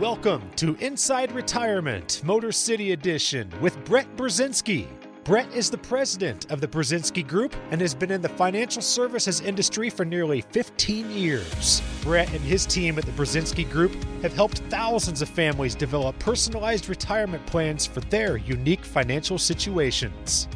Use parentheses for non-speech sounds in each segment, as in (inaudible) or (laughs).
Welcome to Inside Retirement, Motor City Edition with Brett Burzynski. Brett is the president of the Burzynski Group and has been in the financial services industry for nearly 15 years. Brett and his team at the Burzynski Group have helped thousands of families develop personalized retirement plans for their unique financial situations.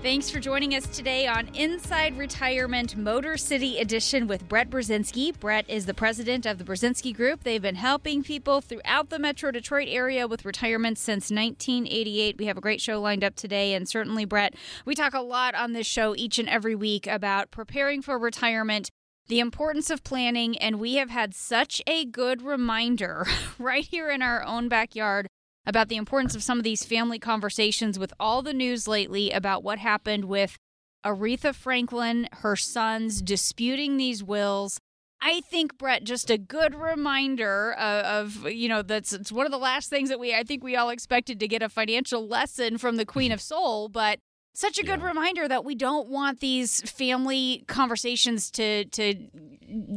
Thanks for joining us today on Inside Retirement Motor City Edition with Brett Burzynski. Brett is the president of the Burzynski Group. They've been helping people throughout the Metro Detroit area with retirement since 1988. We have a great show lined up today, and certainly, Brett, we talk a lot on this show each and every week about preparing for retirement the importance of planning, and we have had such a good reminder (laughs) right here in our own backyard about the importance of some of these family conversations with all the news lately about what happened with Aretha Franklin, her sons disputing these wills. I think Brett, just a good reminder of, of, you know that's it's one of the last things that we I think we all expected to get a financial lesson from the Queen of Soul, but such a good yeah. reminder that we don't want these family conversations to to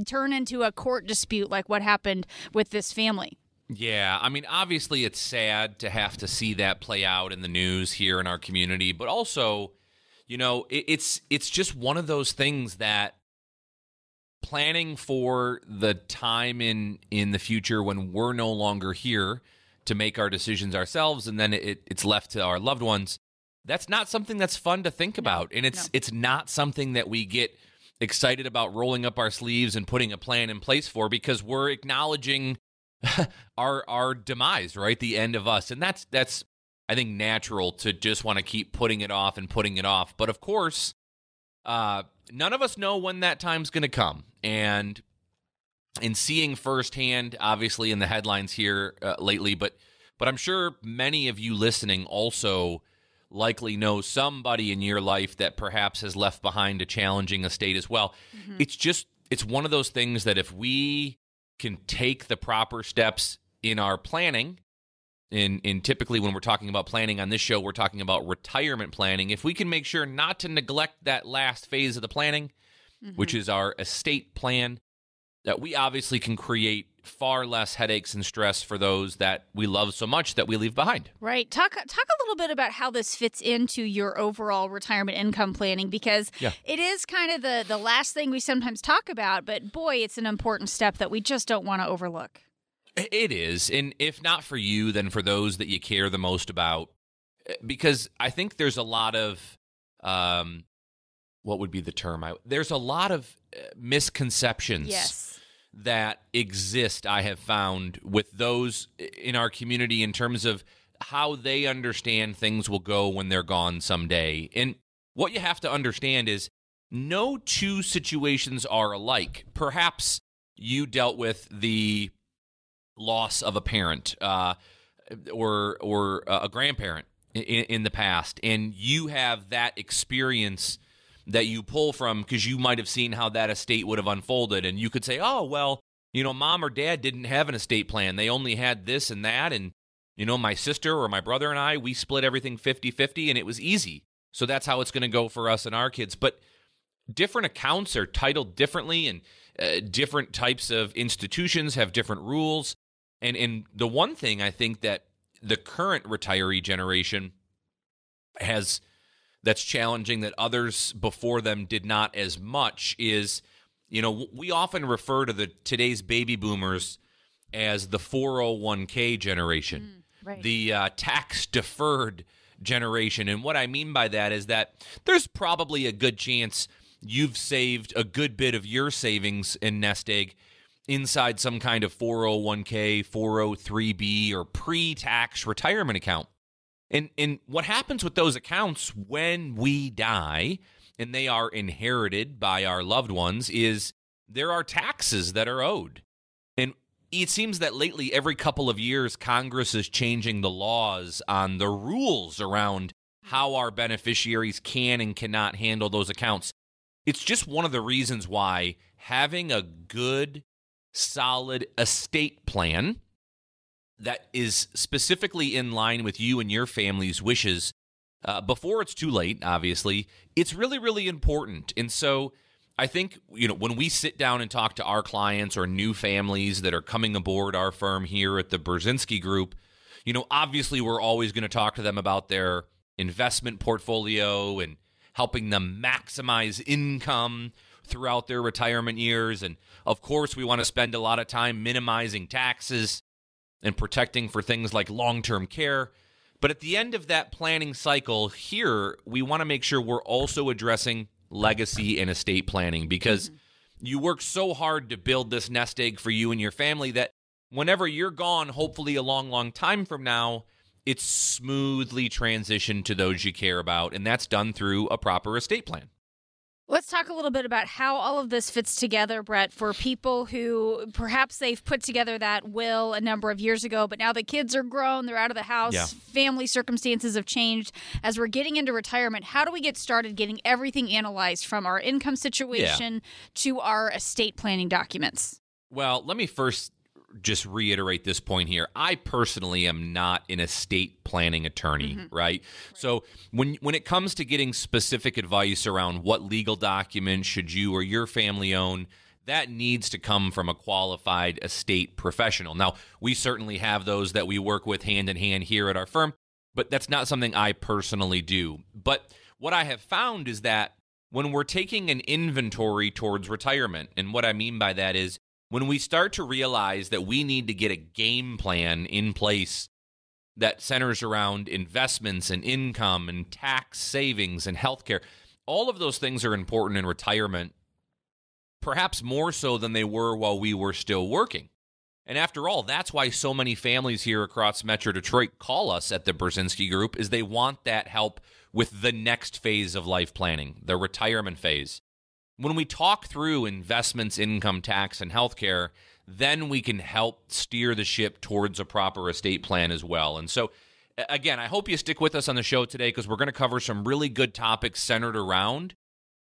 turn into a court dispute like what happened with this family. Yeah, I mean, obviously, it's sad to have to see that play out in the news here in our community, but also, you know, it, it's it's just one of those things that planning for the time in in the future when we're no longer here to make our decisions ourselves, and then it, it's left to our loved ones. That's not something that's fun to think about, and it's no. it's not something that we get excited about rolling up our sleeves and putting a plan in place for because we're acknowledging (laughs) our our demise, right? The end of us. And that's that's I think natural to just want to keep putting it off and putting it off. But of course, uh none of us know when that time's going to come. And in seeing firsthand, obviously in the headlines here uh, lately, but but I'm sure many of you listening also likely know somebody in your life that perhaps has left behind a challenging estate as well. Mm-hmm. It's just it's one of those things that if we can take the proper steps in our planning in in typically when we're talking about planning on this show we're talking about retirement planning if we can make sure not to neglect that last phase of the planning mm-hmm. which is our estate plan that we obviously can create far less headaches and stress for those that we love so much that we leave behind. Right. Talk talk a little bit about how this fits into your overall retirement income planning because yeah. it is kind of the the last thing we sometimes talk about, but boy, it's an important step that we just don't want to overlook. It is. And if not for you, then for those that you care the most about eh, because I think there's a lot of um what would be the term? I, there's a lot of uh, misconceptions. Yes that exist, I have found, with those in our community in terms of how they understand things will go when they're gone someday. And what you have to understand is no two situations are alike. Perhaps you dealt with the loss of a parent uh, or or a grandparent in, in the past, and you have that experience that you pull from because you might have seen how that estate would have unfolded. And you could say, oh, well, you know, mom or dad didn't have an estate plan. They only had this and that. And, you know, my sister or my brother and I, we split everything 50 50 and it was easy. So that's how it's going to go for us and our kids. But different accounts are titled differently and uh, different types of institutions have different rules. And, and the one thing I think that the current retiree generation has that's challenging that others before them did not as much is you know we often refer to the today's baby boomers as the 401k generation mm, right. the uh, tax deferred generation and what i mean by that is that there's probably a good chance you've saved a good bit of your savings in nest egg inside some kind of 401k 403b or pre-tax retirement account and and what happens with those accounts when we die and they are inherited by our loved ones is there are taxes that are owed. And it seems that lately every couple of years Congress is changing the laws on the rules around how our beneficiaries can and cannot handle those accounts. It's just one of the reasons why having a good solid estate plan that is specifically in line with you and your family's wishes uh, before it's too late, obviously, it's really, really important. And so I think, you know, when we sit down and talk to our clients or new families that are coming aboard our firm here at the Burzynski Group, you know, obviously we're always going to talk to them about their investment portfolio and helping them maximize income throughout their retirement years. And of course, we want to spend a lot of time minimizing taxes and protecting for things like long term care. But at the end of that planning cycle, here, we want to make sure we're also addressing legacy and estate planning because mm-hmm. you work so hard to build this nest egg for you and your family that whenever you're gone, hopefully a long, long time from now, it's smoothly transitioned to those you care about. And that's done through a proper estate plan. Let's talk a little bit about how all of this fits together, Brett, for people who perhaps they've put together that will a number of years ago, but now the kids are grown, they're out of the house, yeah. family circumstances have changed. As we're getting into retirement, how do we get started getting everything analyzed from our income situation yeah. to our estate planning documents? Well, let me first just reiterate this point here. I personally am not an estate planning attorney, mm-hmm. right? So when when it comes to getting specific advice around what legal documents should you or your family own, that needs to come from a qualified estate professional. Now, we certainly have those that we work with hand in hand here at our firm, but that's not something I personally do. But what I have found is that when we're taking an inventory towards retirement, and what I mean by that is when we start to realize that we need to get a game plan in place that centers around investments and income and tax savings and healthcare, all of those things are important in retirement, perhaps more so than they were while we were still working. And after all, that's why so many families here across Metro Detroit call us at the Burzynski Group is they want that help with the next phase of life planning, the retirement phase when we talk through investments, income tax, and healthcare, then we can help steer the ship towards a proper estate plan as well. And so, again, I hope you stick with us on the show today because we're going to cover some really good topics centered around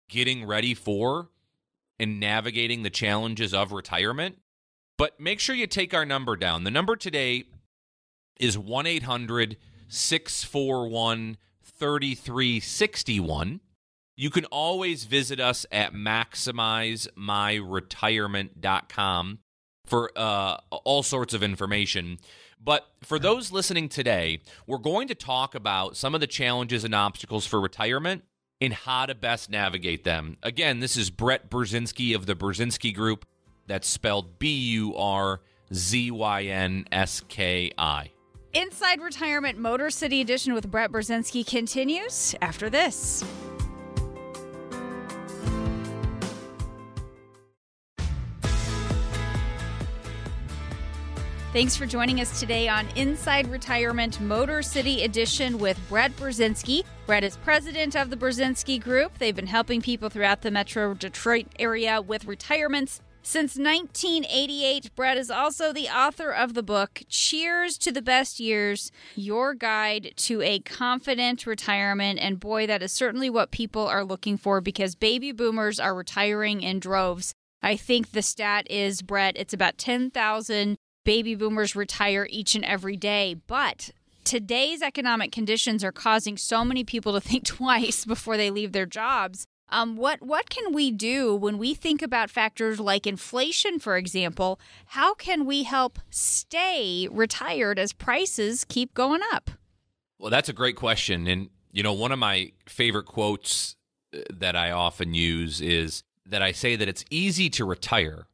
getting ready for and navigating the challenges of retirement. But make sure you take our number down. The number today is 1 800 641 3361. You can always visit us at maximizemyretirement.com for uh, all sorts of information. But for those listening today, we're going to talk about some of the challenges and obstacles for retirement and how to best navigate them. Again, this is Brett Burzynski of the Burzynski Group. That's spelled B U R Z Y N S K I. Inside Retirement Motor City Edition with Brett Burzynski continues after this. Thanks for joining us today on Inside Retirement Motor City Edition with Brett Burzynski. Brett is president of the Burzynski Group. They've been helping people throughout the Metro Detroit area with retirements since 1988, Brett is also the author of the book Cheers to the Best Years Your Guide to a Confident Retirement. And boy, that is certainly what people are looking for because baby boomers are retiring in droves. I think the stat is, Brett, it's about 10,000 baby boomers retire each and every day. But today's economic conditions are causing so many people to think (laughs) twice before they leave their jobs. Um, what what can we do when we think about factors like inflation, for example? How can we help stay retired as prices keep going up? Well, that's a great question, and you know, one of my favorite quotes uh, that I often use is that I say that it's easy to retire,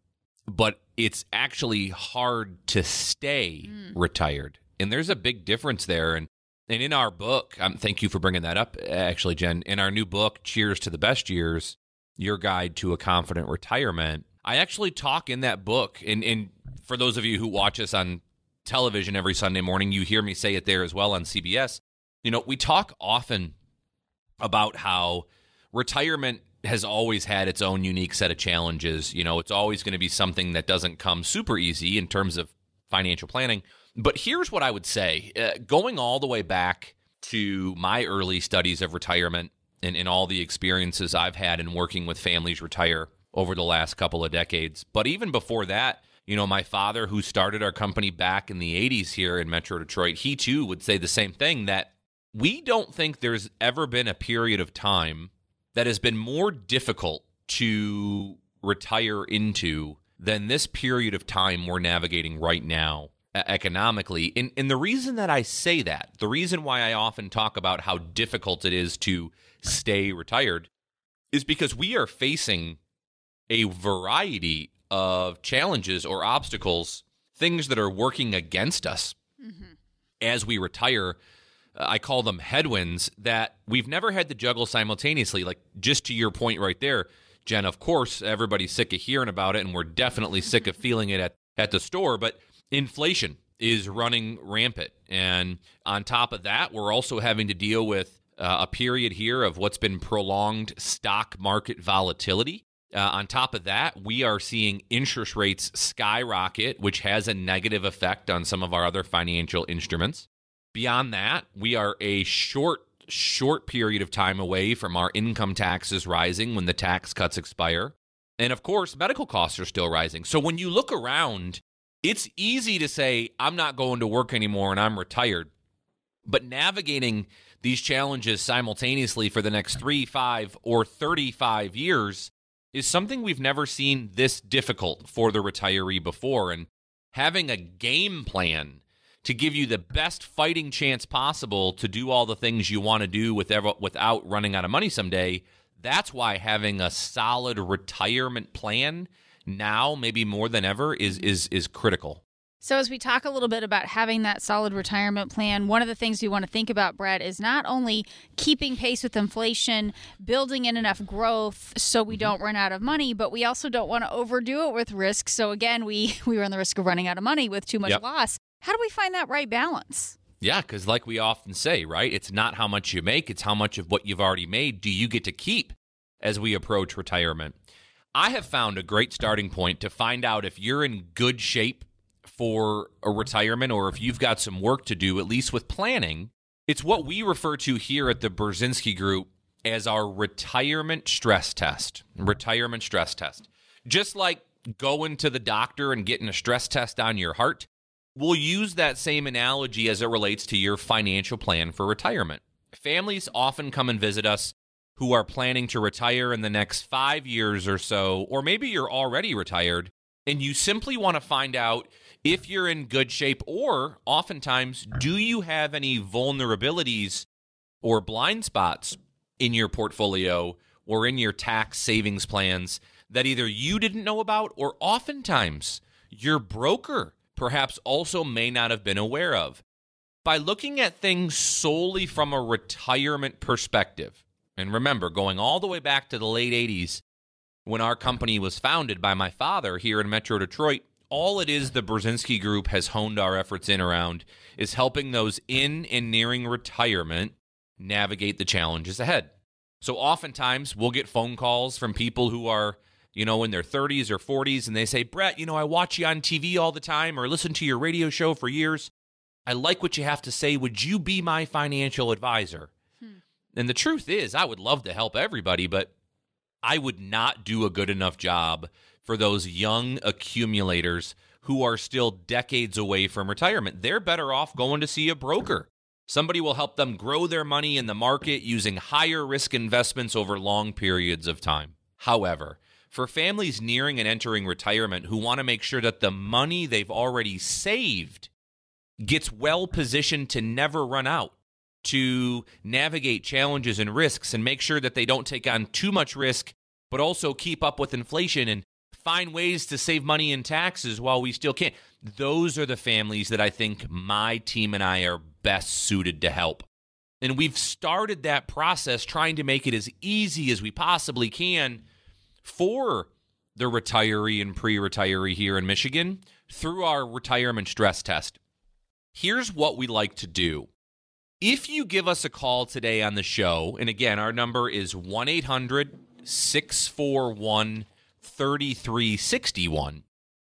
but it's actually hard to stay mm. retired. And there's a big difference there. And and in our book, um, thank you for bringing that up, actually, Jen. In our new book, Cheers to the Best Years Your Guide to a Confident Retirement, I actually talk in that book. And, and for those of you who watch us on television every Sunday morning, you hear me say it there as well on CBS. You know, we talk often about how retirement has always had its own unique set of challenges. You know, it's always going to be something that doesn't come super easy in terms of financial planning. But here's what I would say uh, going all the way back to my early studies of retirement and, and all the experiences I've had in working with families retire over the last couple of decades. But even before that, you know, my father, who started our company back in the 80s here in Metro Detroit, he too would say the same thing that we don't think there's ever been a period of time that has been more difficult to retire into than this period of time we're navigating right now economically. And, and the reason that I say that, the reason why I often talk about how difficult it is to stay retired, is because we are facing a variety of challenges or obstacles, things that are working against us mm-hmm. as we retire. I call them headwinds that we've never had to juggle simultaneously. Like, just to your point right there, Jen, of course, everybody's sick of hearing about it, and we're definitely sick of feeling it at, at the store, but inflation is running rampant. And on top of that, we're also having to deal with uh, a period here of what's been prolonged stock market volatility. Uh, on top of that, we are seeing interest rates skyrocket, which has a negative effect on some of our other financial instruments. Beyond that, we are a short, short period of time away from our income taxes rising when the tax cuts expire. And of course, medical costs are still rising. So when you look around, it's easy to say, I'm not going to work anymore and I'm retired. But navigating these challenges simultaneously for the next three, five, or 35 years is something we've never seen this difficult for the retiree before. And having a game plan to give you the best fighting chance possible to do all the things you want to do without running out of money someday, that's why having a solid retirement plan now, maybe more than ever, is is is critical. So, as we talk a little bit about having that solid retirement plan, one of the things we want to think about, Brett, is not only keeping pace with inflation, building in enough growth so we mm-hmm. don't run out of money, but we also don't want to overdo it with risk. So, again, we, (laughs) we run the risk of running out of money with too much yep. loss. How do we find that right balance? Yeah, because like we often say, right? It's not how much you make, it's how much of what you've already made do you get to keep as we approach retirement. I have found a great starting point to find out if you're in good shape for a retirement or if you've got some work to do, at least with planning, it's what we refer to here at the Burzynski Group as our retirement stress test. Retirement stress test. Just like going to the doctor and getting a stress test on your heart, we'll use that same analogy as it relates to your financial plan for retirement. Families often come and visit us who are planning to retire in the next five years or so, or maybe you're already retired, and you simply want to find out if you're in good shape, or oftentimes, do you have any vulnerabilities or blind spots in your portfolio or in your tax savings plans that either you didn't know about or oftentimes your broker perhaps also may not have been aware of? By looking at things solely from a retirement perspective, and remember, going all the way back to the late 80s, when our company was founded by my father here in Metro Detroit, all it is the Burzynski Group has honed our efforts in around is helping those in and nearing retirement navigate the challenges ahead. So oftentimes we'll get phone calls from people who are, you know, in their 30s or 40s and they say, "Brett, you know, I watch you on TV all the time or listen to your radio show for years. I like what you have to say. Would you be my financial advisor?" Hmm. And the truth is, I would love to help everybody, but I would not do a good enough job for those young accumulators who are still decades away from retirement. They're better off going to see a broker. Somebody will help them grow their money in the market using higher risk investments over long periods of time. However, for families nearing and entering retirement who want to make sure that the money they've already saved gets well positioned to never run out, to navigate challenges and risks and make sure that they don't take on too much risk, but also keep up with inflation and find ways to save money in taxes while we still can. Those are the families that I think my team and I are best suited to help. And we've started that process trying to make it as easy as we possibly can for the retiree and pre retiree here in Michigan through our retirement stress test. Here's what we like to do. If you give us a call today on the show, and again, our number is 1 800 641 3361.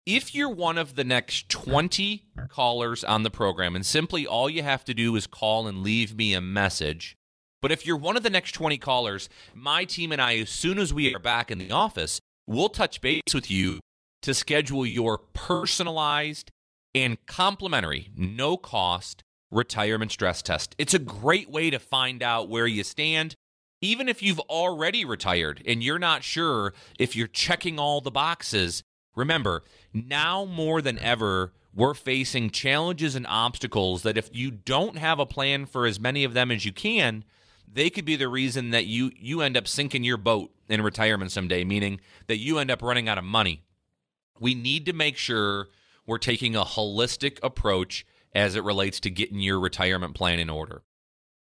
If you're one of the next 20 callers on the program, and simply all you have to do is call and leave me a message. But if you're one of the next 20 callers, my team and I, as soon as we are back in the office, we'll touch base with you to schedule your personalized and complimentary, no cost retirement stress test. It's a great way to find out where you stand Even if you've already retired and you're not sure if you're checking all the boxes, remember, now more than ever, we're facing challenges and obstacles that if you don't have a plan for as many of them as you can, they could be the reason that you you end up sinking your boat in retirement someday, meaning that you end up running out of money. We need to make sure we're taking a holistic approach as it relates to getting your retirement plan in order.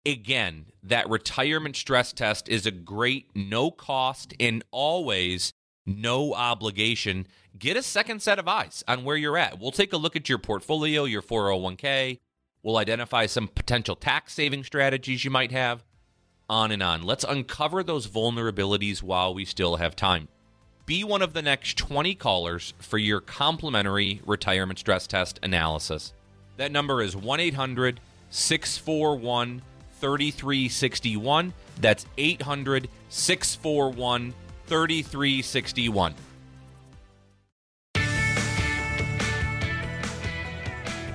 Again, that retirement stress test is a great no cost and always no obligation. Get a second set of eyes on where you're at. We'll take a look at your portfolio, your 401k. We'll identify some potential tax saving strategies you might have on and on. Let's uncover those vulnerabilities while we still have time. Be one of the next 20 callers for your complimentary retirement stress test analysis. That number is 1 800 641 3361. That's 800 641 3361.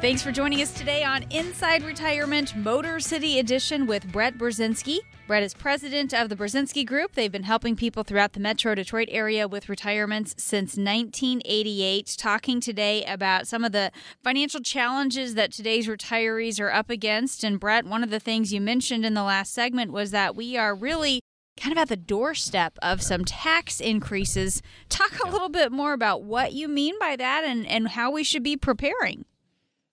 Thanks for joining us today on Inside Retirement Motor City Edition with Brett Burzynski. Brett is president of the Burzynski Group. They've been helping people throughout the metro Detroit area with retirements since 1988. Talking today about some of the financial challenges that today's retirees are up against. And Brett, one of the things you mentioned in the last segment was that we are really kind of at the doorstep of some tax increases. Talk a little bit more about what you mean by that and, and how we should be preparing.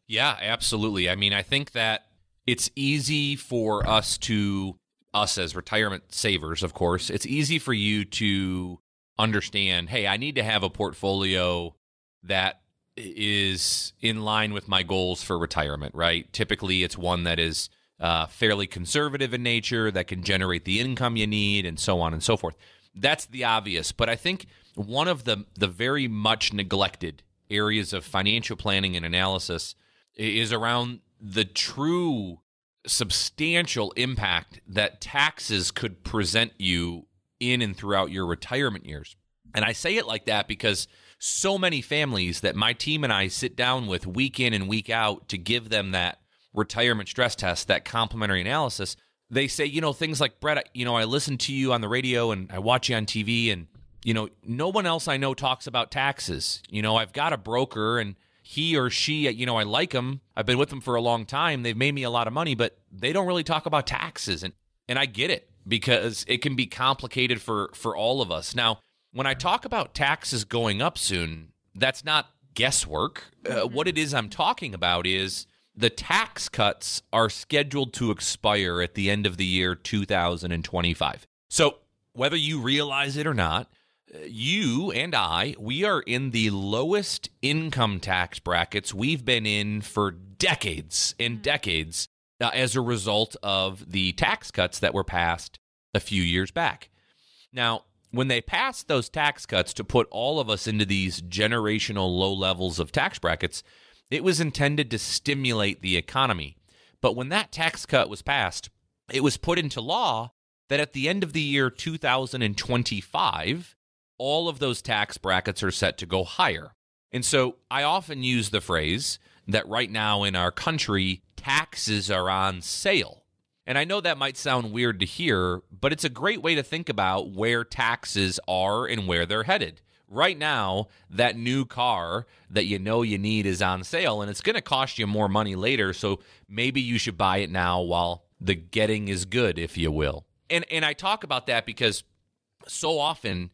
Yeah, absolutely. I mean, I think that it's easy for us to, us as retirement savers, of course, it's easy for you to understand hey, I need to have a portfolio that is in line with my goals for retirement, right? Typically, it's one that is uh, fairly conservative in nature, that can generate the income you need, and so on and so forth. That's the obvious. But I think one of the, the very much neglected areas of financial planning and analysis is around the true substantial impact that taxes could present you in and throughout your retirement years. And I say it like that because so many families that my team and I sit down with week in and week out to give them that retirement stress test, that complimentary analysis, they say, you know, things like, Brett, you know, I listen to you on the radio and I watch you on TV and, you know, no one else I know talks about taxes. You know, I've got a broker and he or she, you know, I like them. I've been with them for a long time. They've made me a lot of money, but they don't really talk about taxes. And and I get it because it can be complicated for for all of us. Now, when I talk about taxes going up soon, that's not guesswork. Uh, what it is I'm talking about is the tax cuts are scheduled to expire at the end of the year 2025. So, whether you realize it or not, you and I, we are in the lowest income tax brackets we've been in for decades and mm-hmm. decades uh, as a result of the tax cuts that were passed a few years back. Now, when they passed those tax cuts to put all of us into these generational low levels of tax brackets, it was intended to stimulate the economy. But when that tax cut was passed, it was put into law that at the end of the year 2025, all of those tax brackets are set to go higher. And so I often use the phrase that right now in our country, taxes are on sale. And I know that might sound weird to hear, but it's a great way to think about where taxes are and where they're headed. Right now, that new car that you know you need is on sale and it's going to cost you more money later. So maybe you should buy it now while the getting is good, if you will. And, and I talk about that because so often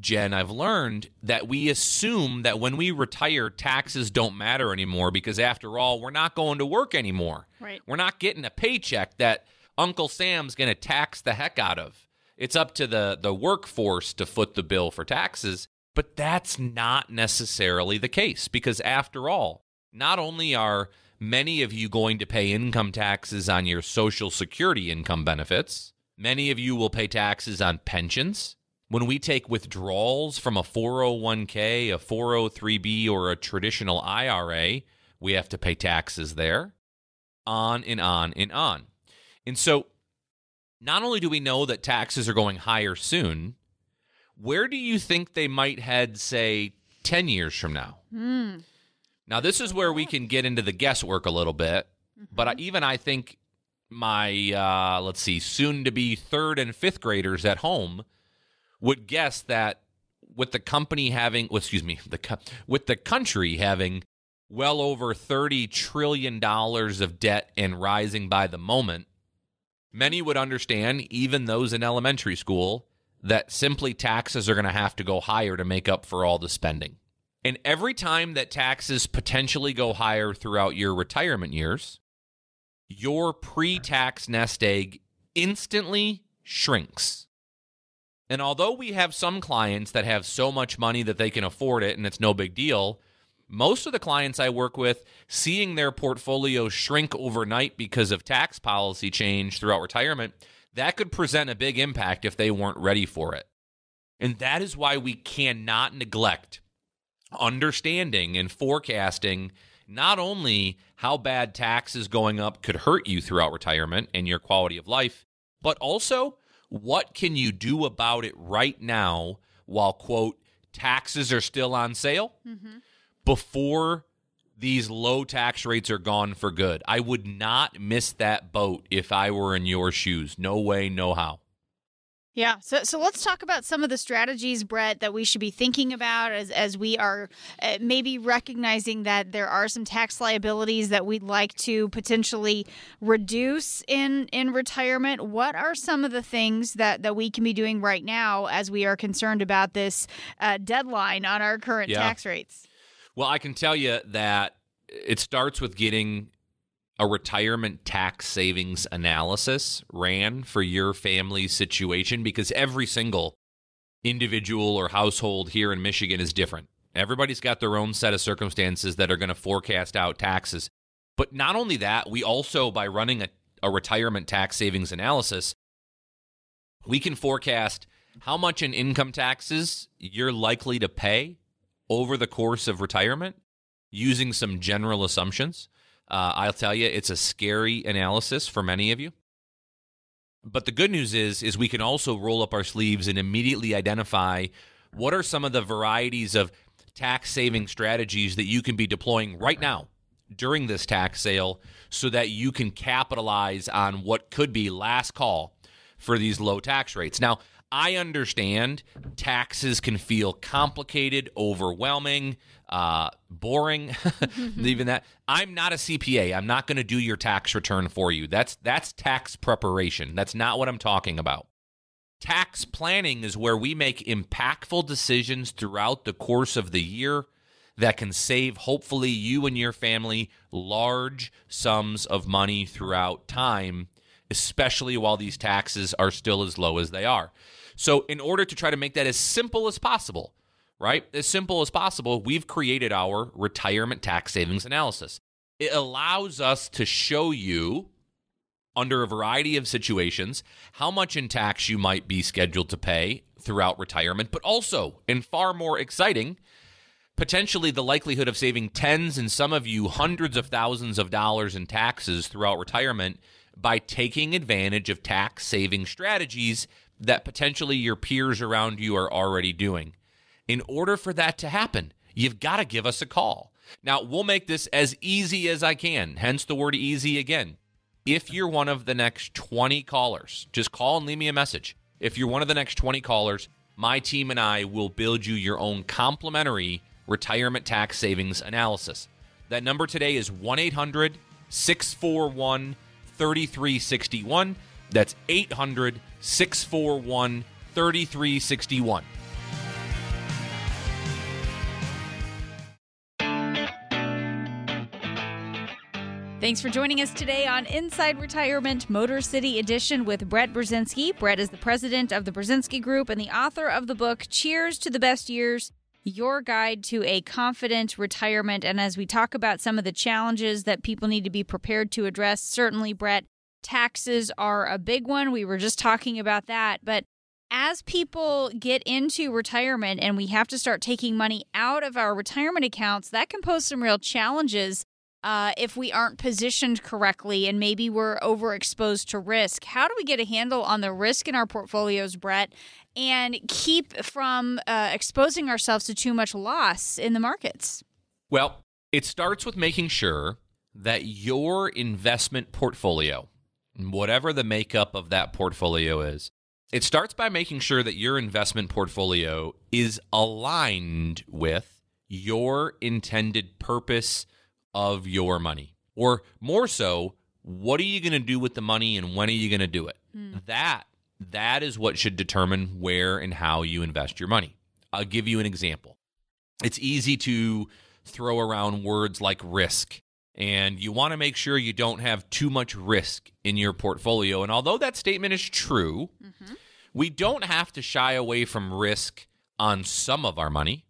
Jen, I've learned that we assume that when we retire, taxes don't matter anymore because, after all, we're not going to work anymore. Right. We're not getting a paycheck that Uncle Sam's going to tax the heck out of. It's up to the, the workforce to foot the bill for taxes. But that's not necessarily the case because, after all, not only are many of you going to pay income taxes on your Social Security income benefits, many of you will pay taxes on pensions when we take withdrawals from a 401k, a 403b, or a traditional IRA, we have to pay taxes there, on and on and on. And so, not only do we know that taxes are going higher soon, where do you think they might head, say, 10 years from now? Mm. Now, this is where we can get into the guesswork a little bit, mm-hmm. but even I think my uh, let's see, soon to be third and fifth graders at home would guess that with the company having, excuse me, the with the country having well over thirty trillion dollars of debt and rising by the moment, many would understand, even those in elementary school, that simply taxes are going to have to go higher to make up for all the spending. And every time that taxes potentially go higher throughout your retirement years, your pre tax nest egg instantly shrinks. And although we have some clients that have so much money that they can afford it and it's no big deal, most of the clients I work with seeing their portfolio shrink overnight because of tax policy change throughout retirement, that could present a big impact if they weren't ready for it. And that is why we cannot neglect understanding and forecasting not only how bad taxes going up could hurt you throughout retirement and your quality of life, but also what can you do about it right now while, quote, taxes are still on sale mm-hmm. before these low tax rates are gone for good. I would not miss that boat if I were in your shoes. No way, no how. Yeah. So, so let's talk about some of the strategies, Brett, that we should be thinking about as, as we are uh, maybe recognizing that there are some tax liabilities that we'd like to potentially reduce in, in retirement. What are some of the things that, that we can be doing right now as we are concerned about this uh, deadline on our current yeah. tax rates? Well, I can tell you that it starts with getting a retirement tax savings analysis ran for your family situation because every single individual or household here in Michigan is different. Everybody's got their own set of circumstances that are going to forecast out taxes. But not only that, we also, by running a, a retirement tax savings analysis, we can forecast how much in income taxes you're likely to pay over the course of retirement using some general assumptions. Uh, I'll tell you, it's a scary analysis for many of you. But the good news is, is we can also roll up our sleeves and immediately identify what are some of the varieties of tax saving strategies that you can be deploying right now during this tax sale so that you can capitalize on what could be last call for these low tax rates. Now, I understand taxes can feel complicated, overwhelming uh, boring, (laughs) even that. I'm not a CPA. I'm not going to do your tax return for you. That's that's tax preparation. That's not what I'm talking about. Tax planning is where we make impactful decisions throughout the course of the year that can save hopefully you and your family large sums of money throughout time, especially while these taxes are still as low as they are. So, in order to try to make that as simple as possible, right? As simple as possible, we've created our retirement tax savings analysis. It allows us to show you under a variety of situations how much in tax you might be scheduled to pay throughout retirement, but also, and far more exciting, potentially the likelihood of saving tens and some of you hundreds of thousands of dollars in taxes throughout retirement by taking advantage of tax saving strategies that potentially your peers around you are already doing. In order for that to happen, you've got to give us a call. Now, we'll make this as easy as I can, hence the word easy again. If you're one of the next 20 callers, just call and leave me a message. If you're one of the next 20 callers, my team and I will build you your own complimentary retirement tax savings analysis. That number today is 1 800 641 3361. That's 800 641 3361. Thanks for joining us today on Inside Retirement Motor City Edition with Brett Burzynski. Brett is the president of the Burzynski Group and the author of the book Cheers to the Best Years Your Guide to a Confident Retirement. And as we talk about some of the challenges that people need to be prepared to address, certainly, Brett, taxes are a big one. We were just talking about that. But as people get into retirement and we have to start taking money out of our retirement accounts, that can pose some real challenges uh, if we aren't positioned correctly and maybe we're overexposed to risk. How do we get a handle on the risk in our portfolios, Brett, and keep from uh, exposing ourselves to too much loss in the markets? Well, it starts with making sure that your investment portfolio whatever the makeup of that portfolio is. It starts by making sure that your investment portfolio is aligned with your intended purpose of your money. Or more so, what are you going to do with the money and when are you going to do it? Hmm. That that is what should determine where and how you invest your money. I'll give you an example. It's easy to throw around words like risk and you want to make sure you don't have too much risk in your portfolio. And although that statement is true, mm-hmm. we don't have to shy away from risk on some of our money,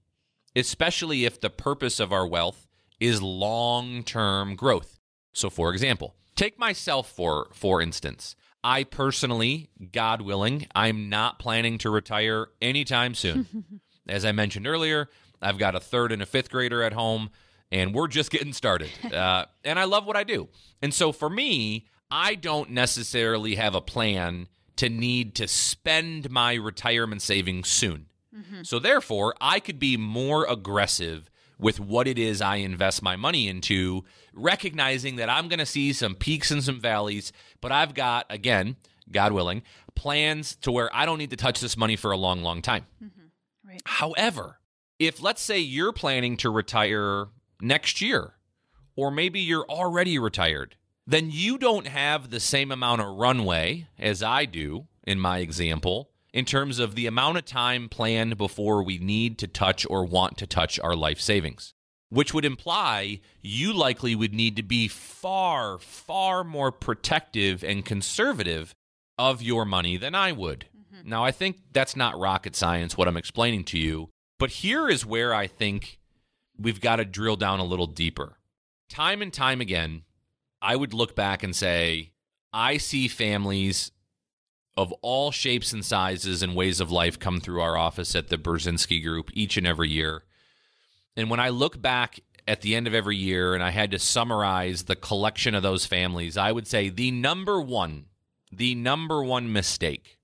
especially if the purpose of our wealth is long-term growth. So for example, take myself for for instance. I personally, God willing, I'm not planning to retire anytime soon. (laughs) As I mentioned earlier, I've got a third and a fifth grader at home, and we're just getting started. (laughs) Uh, and I love what I do. And so for me, I don't necessarily have a plan to need to spend my retirement savings soon. So therefore, I could be more aggressive with what it is I invest my money into, recognizing that I'm going to see some peaks and some valleys, but I've got, again, God willing, plans to where I don't need to touch this money for a long, long time. Mm-hmm. Right. However, if let's say you're planning to retire next year, or maybe you're already retired, then you don't have the same amount of runway as I do in my example in terms of the amount of time planned before we need to touch or want to touch our life savings, which would imply you likely would need to be far, far more protective and conservative of your money than I would. Mm-hmm. Now, I think that's not rocket science, what I'm explaining to you, but here is where I think we've got to drill down a little deeper. Time and time again, I would look back and say, I see families of all shapes and sizes and ways of life come through our office at the Burzynski Group each and every year. And when I look back at the end of every year and I had to summarize the collection of those families, I would say the number one, the number one mistake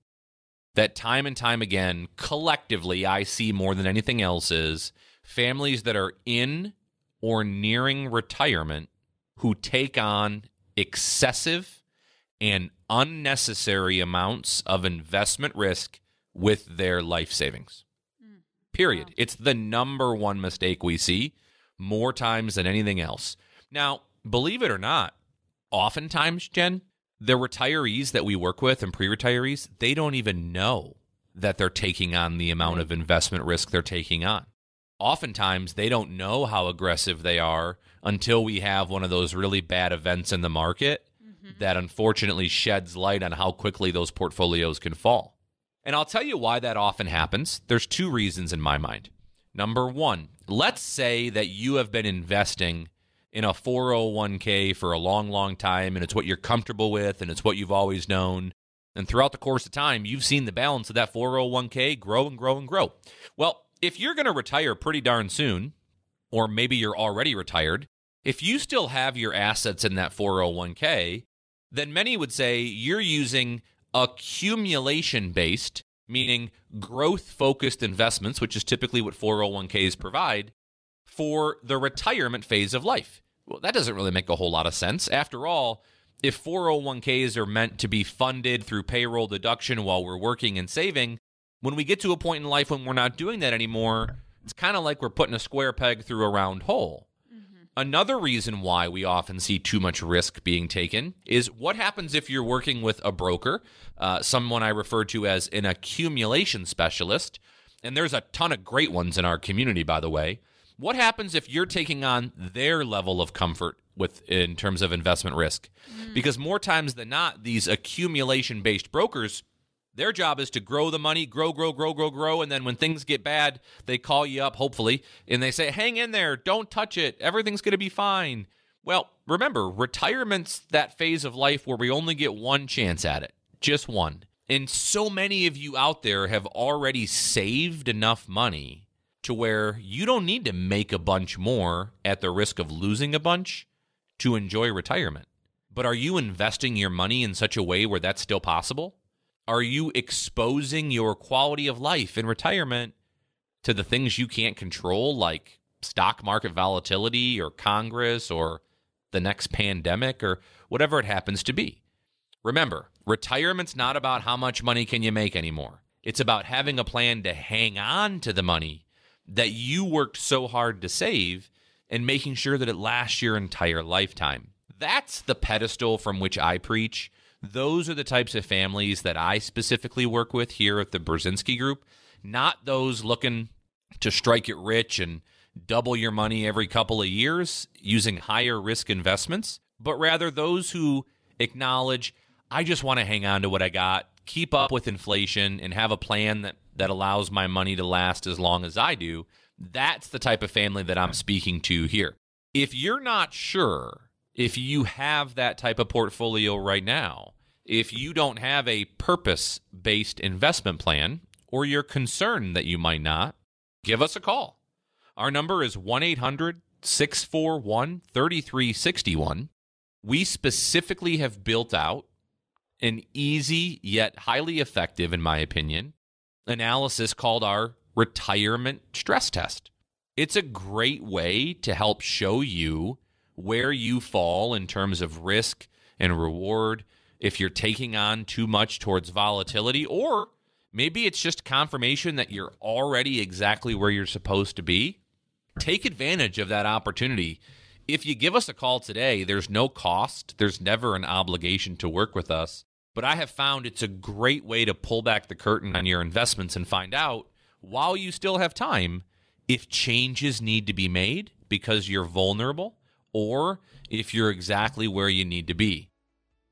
that time and time again, collectively, I see more than anything else is families that are in or nearing retirement who take on excessive and unnecessary amounts of investment risk with their life savings. Mm. Period. It's the number one mistake we see more times than anything else. Now, believe it or not, oftentimes, Jen, the retirees that we work with and pre retirees, they don't even know that they're taking on the amount of investment risk they're taking on. Oftentimes, they don't know how aggressive they are until we have one of those really bad events in the market Mm-hmm. that unfortunately sheds light on how quickly those portfolios can fall. And I'll tell you why that often happens. There's two reasons in my mind. Number one, let's say that you have been investing in a 401k for a long, long time, and it's what you're comfortable with, and it's what you've always known. And throughout the course of time, you've seen the balance of that 401k grow and grow and grow. Well, if you're going to retire pretty darn soon, or maybe you're already retired, if you still have your assets in that 401k, then many would say you're using accumulation based, meaning growth focused investments, which is typically what 401ks provide, for the retirement phase of life. Well, that doesn't really make a whole lot of sense. After all, if 401ks are meant to be funded through payroll deduction while we're working and saving, when we get to a point in life when we're not doing that anymore, it's kind of like we're putting a square peg through a round hole. Another reason why we often see too much risk being taken is what happens if you're working with a broker, uh, someone I refer to as an accumulation specialist, and there's a ton of great ones in our community, by the way. What happens if you're taking on their level of comfort with in terms of investment risk? Because more times than not, these accumulation based brokers their job is to grow the money, grow, grow, grow, grow, grow. And then when things get bad, they call you up, hopefully, and they say, hang in there, don't touch it, everything's going to be fine. Well, remember, retirement's that phase of life where we only get one chance at it, just one. And so many of you out there have already saved enough money to where you don't need to make a bunch more at the risk of losing a bunch to enjoy retirement. But are you investing your money in such a way where that's still possible? Are you exposing your quality of life in retirement to the things you can't control, like stock market volatility or Congress or the next pandemic or whatever it happens to be? Remember, retirement's not about how much money can you make anymore. It's about having a plan to hang on to the money that you worked so hard to save and making sure that it lasts your entire lifetime. That's the pedestal from which I preach. Those are the types of families that I specifically work with here at the Burzynski Group, not those looking to strike it rich and double your money every couple of years using higher risk investments, but rather those who acknowledge I just want to hang on to what I got, keep up with inflation, and have a plan that, that allows my money to last as long as I do. That's the type of family that I'm speaking to here. If you're not sure if you have that type of portfolio right now, if you don't have a purpose based investment plan, or you're concerned that you might not, give us a call. Our number is 1 800 641 3361. We specifically have built out an easy yet highly effective, in my opinion, analysis called our retirement stress test. It's a great way to help show you where you fall in terms of risk and reward, if you're taking on too much towards volatility, or maybe it's just confirmation that you're already exactly where you're supposed to be. Take advantage of that opportunity. If you give us a call today, there's no cost, there's never an obligation to work with us. But I have found it's a great way to pull back the curtain on your investments and find out, while you still have time, if changes need to be made because you're vulnerable or if you're exactly where you need to be.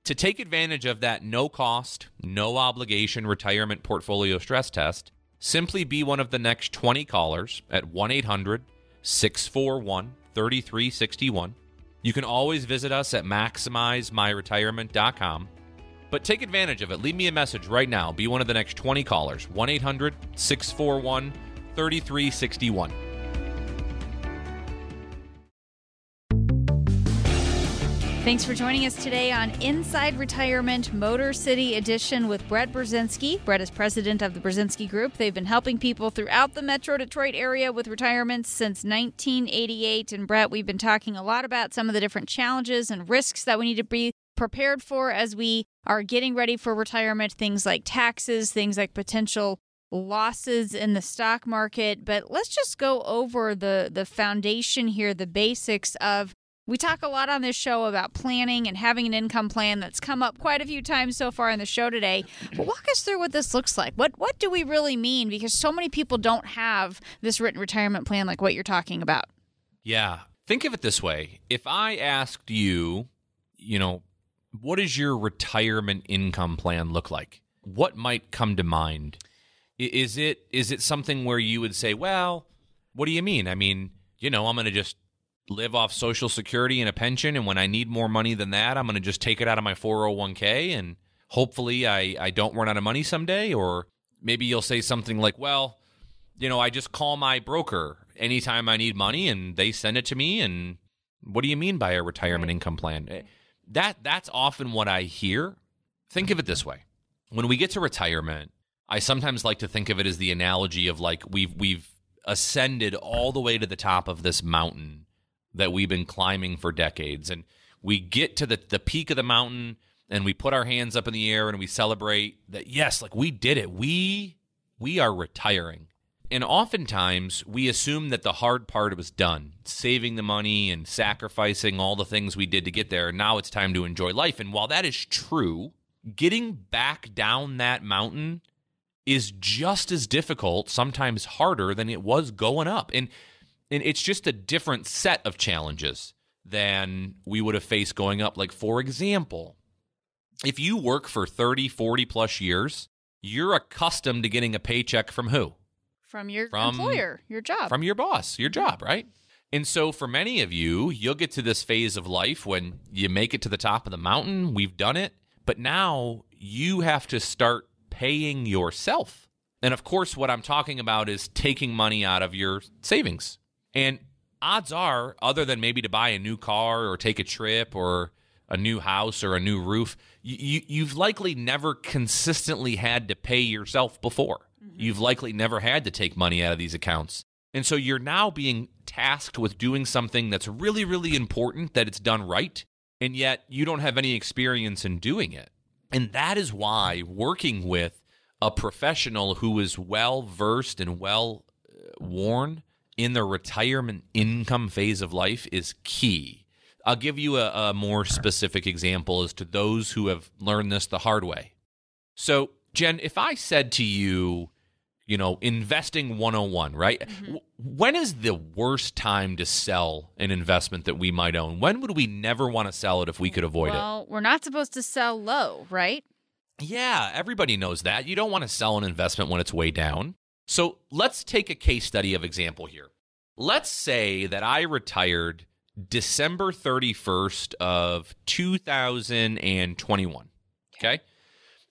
To take advantage of that no cost, no obligation retirement portfolio stress test, simply be one of the next 20 callers at 1 800 641 3361. You can always visit us at maximizemyretirement.com but take advantage of it. Leave me a message right now. Be one of the next 20 callers. 1 800 641 3361. Thanks for joining us today on Inside Retirement Motor City Edition with Brett Burzynski. Brett is president of the Burzynski Group. They've been helping people throughout the Metro Detroit area with retirements since 1988. And Brett, we've been talking a lot about some of the different challenges and risks that we need to be prepared for as we are getting ready for retirement, things like taxes, things like potential losses in the stock market. But let's just go over the, the foundation here, the basics of. We talk a lot on this show about planning and having an income plan that's come up quite a few times so far in the show today. But walk us through what this looks like. What what do we really mean? Because so many people don't have this written retirement plan like what you're talking about. Yeah. Think of it this way. If I asked you, you know, what does your retirement income plan look like? What might come to mind? Is it is it something where you would say, "Well, what do you mean? I mean, you know, I'm going to just live off social security and a pension and when I need more money than that, I'm going to just take it out of my 401k and hopefully I I don't run out of money someday." Or maybe you'll say something like, "Well, you know, I just call my broker anytime I need money and they send it to me and what do you mean by a retirement income plan?" Eh, that that's often what I hear. Think of it this way. When we get to retirement, I sometimes like to think of it as the analogy of like we've we've ascended all the way to the top of this mountain that we've been climbing for decades and we get to the, the peak of the mountain and we put our hands up in the air and we celebrate that yes like we did it we we are retiring and oftentimes we assume that the hard part was done, saving the money and sacrificing all the things we did to get there. Now it's time to enjoy life. And while that is true, getting back down that mountain is just as difficult, sometimes harder than it was going up. And and it's just a different set of challenges than we would have faced going up. Like for example, if you work for 30, 40 plus years, you're accustomed to getting a paycheck from who? from your from, employer, your job. From your boss, your mm-hmm. job, right? And so for many of you, you'll get to this phase of life when you make it to the top of the mountain. We've done it. But now you have to start paying yourself. And of course, what I'm talking about is taking money out of your savings. And odds are, other than maybe to buy a new car or take a trip or a new house or a new roof, you, you've likely never consistently had to pay yourself before. Mm-hmm. You've likely never had to take money out of these accounts. And so you're now being tasked with doing something that's really, really important that it's done right. And yet you don't have any experience in doing it. And that is why working with a professional who is well versed and well worn in the retirement income phase of life is key. I'll give you a, a, more specific example as to those who have learned this the hard way. So, Jen, if I said to you, you know, investing 101, right? Mm-hmm. When is the worst time to sell an investment that we might own? When would we never want to sell it if we could avoid well, it? Well, we're not supposed to sell low, right? Yeah, everybody knows that. You don't want to sell an investment when it's way down. So let's take a case study of example here. Let's say that I retired December 31st of 2021. Okay.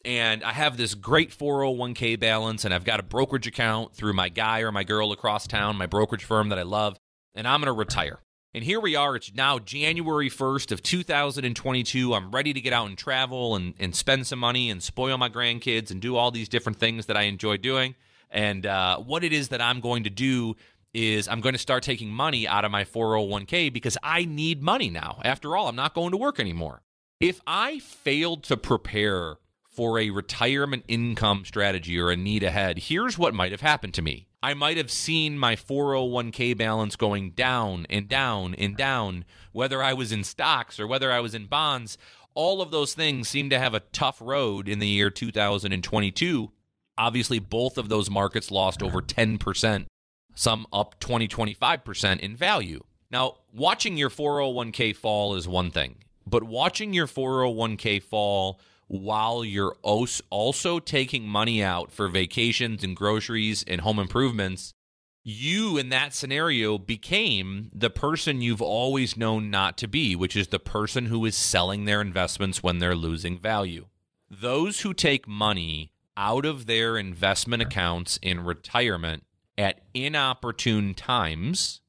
And I have this great 401k balance, and I've got a brokerage account through my guy or my girl across town, my brokerage firm that I love, and I'm going to retire. And here we are. It's now January 1st of 2022. I'm ready to get out and travel and, and spend some money and spoil my grandkids and do all these different things that I enjoy doing. And uh, what it is that I'm going to do is I'm going to start taking money out of my 401k because I need money now. After all, I'm not going to work anymore. If I failed to prepare for a retirement income strategy or a need ahead, here's what might have happened to me. I might have seen my 401k balance going down and down and down, whether I was in stocks or whether I was in bonds. All of those things seem to have a tough road in the year 2022. Obviously, both of those markets lost over 10%, some up 20, 25% in value. Now, watching your 401k fall is one thing, but watching your 401k fall while you're also taking money out for vacations and groceries and home improvements, you in that scenario became the person you've always known not to be, which is the person who is selling their investments when they're losing value. Those who take money out of their investment accounts in retirement at inopportune times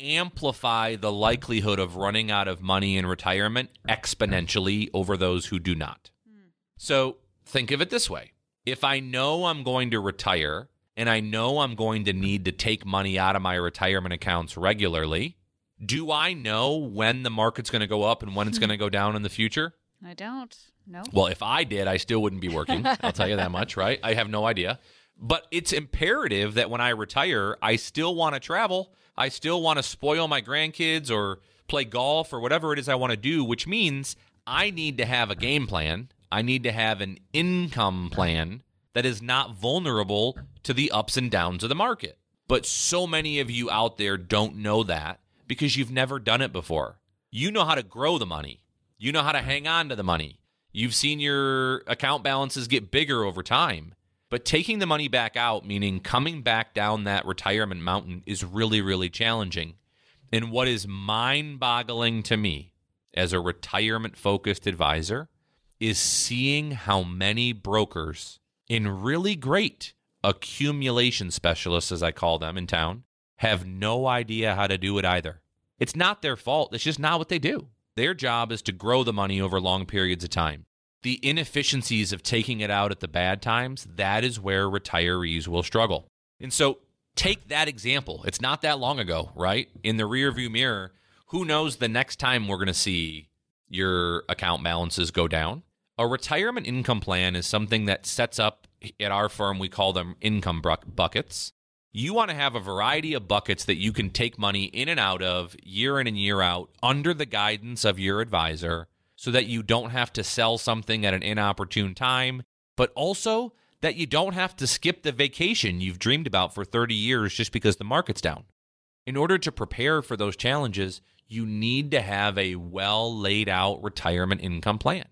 amplify the likelihood of running out of money in retirement exponentially over those who do not. Hmm. So think of it this way if I know I'm going to retire and I know I'm going to need to take money out of my retirement accounts regularly, do I know when the market's going to go up and when it's (laughs) going to go down in the future? I don't. No. Well, if I did, I still wouldn't be working. I'll tell you that much, (laughs) right? I have no idea. But it's imperative that when I retire, I still want to travel. I still want to spoil my grandkids or play golf or whatever it is I want to do, which means I need to have a game plan I need to have an income plan that is not vulnerable to the ups and downs of the market. But so many of you out there don't know that because you've never done it before. You know how to grow the money, you know how to hang on to the money. You've seen your account balances get bigger over time. But taking the money back out, meaning coming back down that retirement mountain, is really, really challenging. And what is mind boggling to me as a retirement focused advisor is seeing how many brokers in really great accumulation specialists, as I call them in town, have no idea how to do it either. It's not their fault, it's just not what they do. Their job is to grow the money over long periods of time. The inefficiencies of taking it out at the bad times, that is where retirees will struggle. And so take that example. It's not that long ago, right? In the rearview mirror, who knows the next time we're going to see your account balances go down? A retirement income plan is something that sets up at our firm, we call them income buckets. You want to have a variety of buckets that you can take money in and out of year in and year out under the guidance of your advisor so that you don't have to sell something at an inopportune time, but also that you don't have to skip the vacation you've dreamed about for 30 years just because the market's down. In order to prepare for those challenges, you need to have a well laid out retirement income plan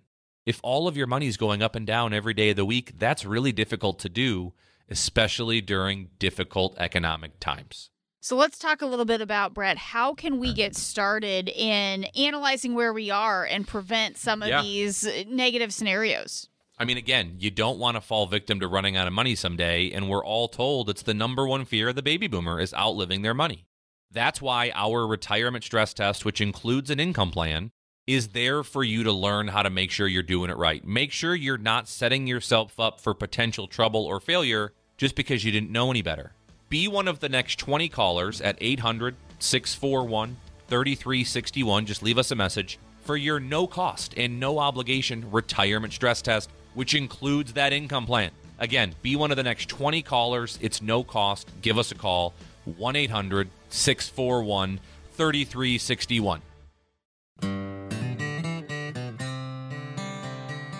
if all of your money is going up and down every day of the week, that's really difficult to do, especially during difficult economic times. So let's talk a little bit about Brett. How can we mm-hmm. get started in analyzing where we are and prevent some of yeah. these uh, negative scenarios? I mean, again, you don't want to fall victim to running out of money someday, and we're all told it's the number one fear of the baby boomer is outliving their money. That's why our retirement stress test, which includes an income plan, is there for you to learn how to make sure you're doing it right. Make sure you're not setting yourself up for potential trouble or failure just because you didn't know any better. Be one of the next 20 callers at 800 641 3361. Just leave us a message for your no cost and no obligation retirement stress test. which includes that income plan. Again, be one of the next 20 callers. It's no cost. Give us a call 1 800 641 3361.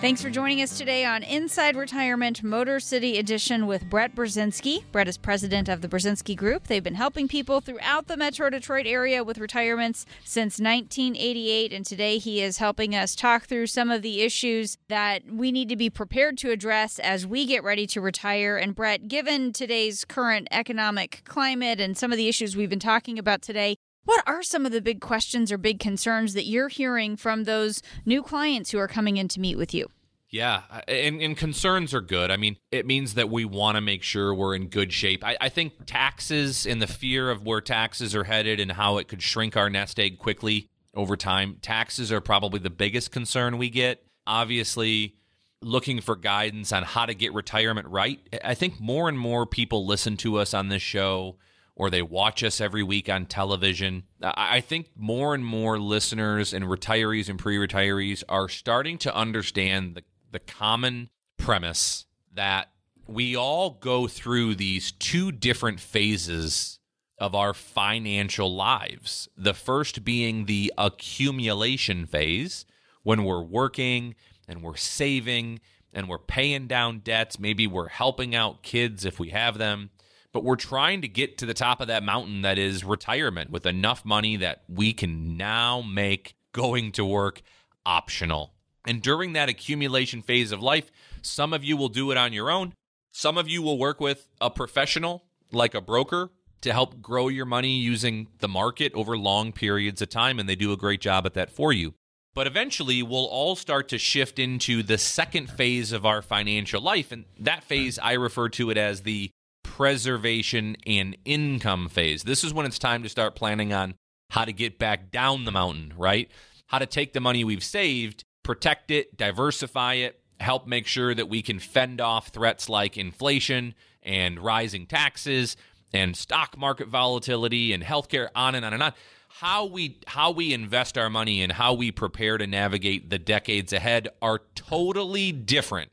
Thanks for joining us today on Inside Retirement Motor City Edition with Brett Burzynski. Brett is president of the Burzynski Group. They've been helping people throughout the Metro Detroit area with retirements since 1988, and today he is helping us talk through some of the issues that we need to be prepared to address as we get ready to retire. And Brett, given today's current economic climate and some of the issues we've been talking about today, what are some of the big questions or big concerns that you're hearing from those new clients who are coming in to meet with you? Yeah, and, and, concerns are good. I mean, it means that we want to make sure we're in good shape. I, I, think taxes and the fear of where taxes are headed and how it could shrink our nest egg quickly over time, taxes are probably the biggest concern we get. Obviously, looking for guidance on how to get retirement right. I think more and more people listen to us on this show or they watch us every week on television. I think more and more listeners and retirees and pre retirees are starting to understand the the common premise that we all go through these two different phases of our financial lives. The first being the accumulation phase when we're working and we're saving and we're paying down debts. Maybe we're helping out kids if we have them, but we're trying to get to the top of that mountain that is retirement with enough money that we can now make going to work optional. And during that accumulation phase of life, some of you will do it on your own. Some of you will work with a professional like a broker to help grow your money using the market over long periods of time, and they do a great job at that for you. But eventually, we'll all start to shift into the second phase of our financial life. And that phase, I refer to it as the preservation and income phase. This is when it's time to start planning on how to get back down the mountain, right? How to take the money we've saved protect it, diversify it, help make sure that we can fend off threats like inflation and rising taxes and stock market volatility and healthcare on and on and on how we how we invest our money and how we prepare to navigate the decades ahead are totally different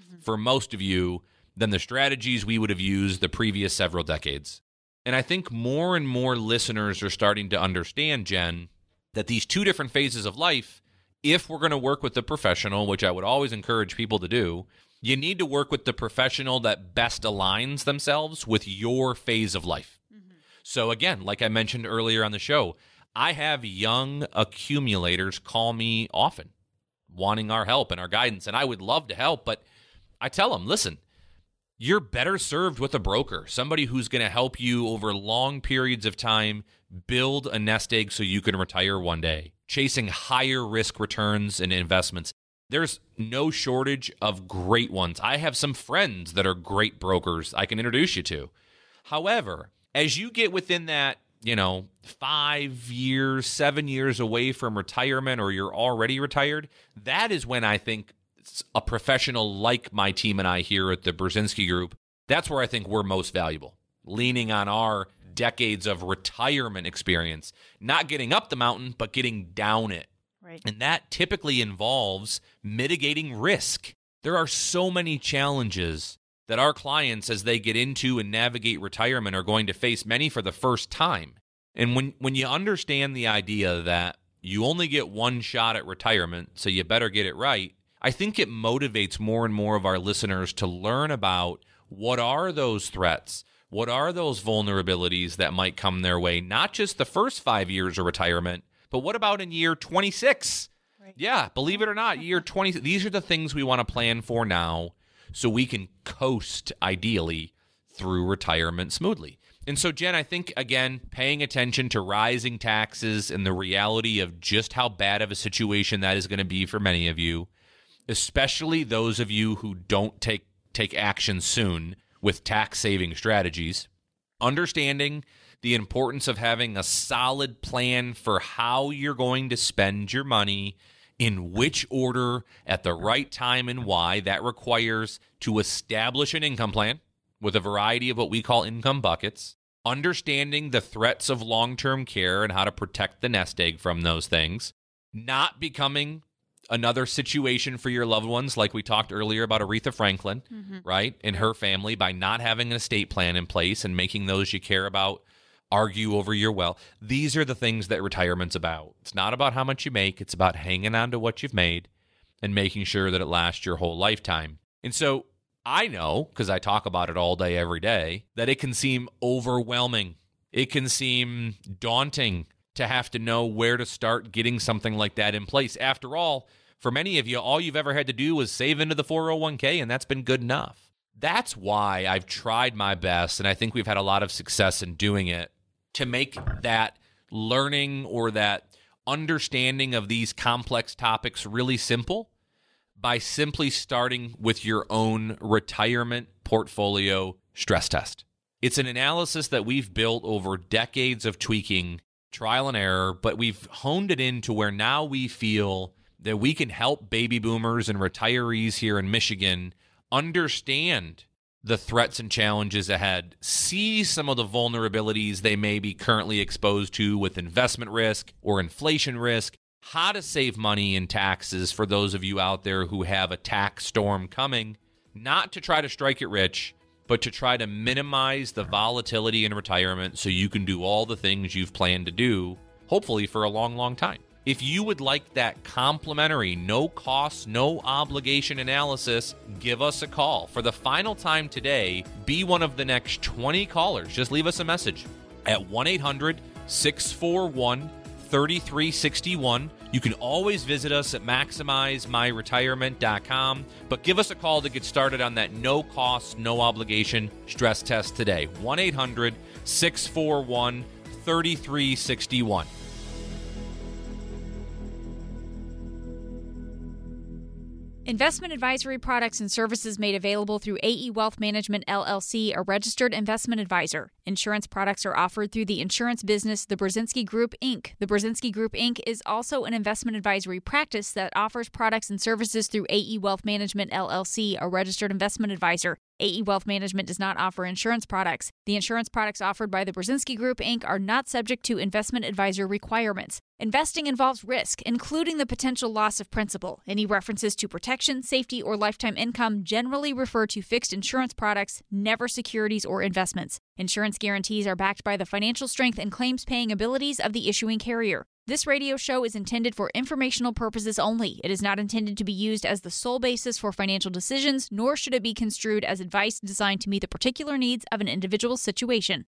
mm-hmm. for most of you than the strategies we would have used the previous several decades. And I think more and more listeners are starting to understand, Jen, that these two different phases of life if we're going to work with the professional, which I would always encourage people to do, you need to work with the professional that best aligns themselves with your phase of life. Mm-hmm. So, again, like I mentioned earlier on the show, I have young accumulators call me often wanting our help and our guidance, and I would love to help, but I tell them, listen, you're better served with a broker, somebody who's going to help you over long periods of time build a nest egg so you can retire one day, chasing higher risk returns and investments. There's no shortage of great ones. I have some friends that are great brokers I can introduce you to. However, as you get within that, you know, five years, seven years away from retirement, or you're already retired, that is when I think a professional like my team and I here at the Burzynski Group, that's where I think we're most valuable, leaning on our decades of retirement experience, not getting up the mountain, but getting down it. Right. And that typically involves mitigating risk. There are so many challenges that our clients, as they get into and navigate retirement, are going to face many for the first time. And when, when you understand the idea that you only get one shot at retirement, so you better get it right, I think it motivates more and more of our listeners to learn about what are those threats? What are those vulnerabilities that might come their way? Not just the first five years of retirement, but what about in year 26? Right. Yeah, believe it or not, year 20. These are the things we want to plan for now so we can coast ideally through retirement smoothly. And so, Jen, I think, again, paying attention to rising taxes and the reality of just how bad of a situation that is going to be for many of you especially those of you who don't take take action soon with tax saving strategies, understanding the importance of having a solid plan for how you're going to spend your money, in which order, at the right time, and why. That requires to establish an income plan with a variety of what we call income buckets, understanding the threats of long term care and how to protect the nest egg from those things, not becoming another situation for your loved ones, like we talked earlier about Aretha Franklin, mm-hmm. right? And her family by not having an estate plan in place and making those you care about argue over your well. These are the things that retirement's about. It's not about how much you make, it's about hanging on to what you've made and making sure that it lasts your whole lifetime. And so I know, because I talk about it all day, every day, that it can seem overwhelming. It can seem daunting to have to know where to start getting something like that in place. After all, for many of you, all you've ever had to do was save into the 401k, and that's been good enough. That's why I've tried my best, and I think we've had a lot of success in doing it to make that learning or that understanding of these complex topics really simple by simply starting with your own retirement portfolio stress test. It's an analysis that we've built over decades of tweaking, trial and error, but we've honed it into where now we feel that we can help baby boomers and retirees here in Michigan understand the threats and challenges ahead, see some of the vulnerabilities they may be currently exposed to with investment risk or inflation risk, how to save money in taxes for those of you out there who have a tax storm coming, not to try to strike it rich, but to try to minimize the volatility in retirement so you can do all the things you've planned to do, hopefully for a long, long time. If you would like that complimentary, no cost, no obligation analysis, give us a call. For the final time today, be one of the next 20 callers. Just leave us a message at 1 800 641 3361. You can always visit us at maximizemyretirement.com, but give us a call to get started on that no cost, no obligation stress test today. 1 800 641 3361. Investment advisory products and services made available through AE Wealth Management LLC, a registered investment advisor. Insurance products are offered through the insurance business, the Burzynski Group, Inc. The Burzynski Group, Inc. is also an investment advisory practice that offers products and services through AE Wealth Management LLC, a registered investment advisor. AE Wealth Management does not offer insurance products. The insurance products offered by the Burzynski Group, Inc. are not subject to investment advisor requirements. Investing involves risk, including the potential loss of principal. Any references to protection, safety, or lifetime income generally refer to fixed insurance products, never securities or investments. Insurance guarantees are backed by the financial strength and claims paying abilities of the issuing carrier. This radio show is intended for informational purposes only. It is not intended to be used as the sole basis for financial decisions, nor should it be construed as advice designed to meet the particular needs of an individual situation.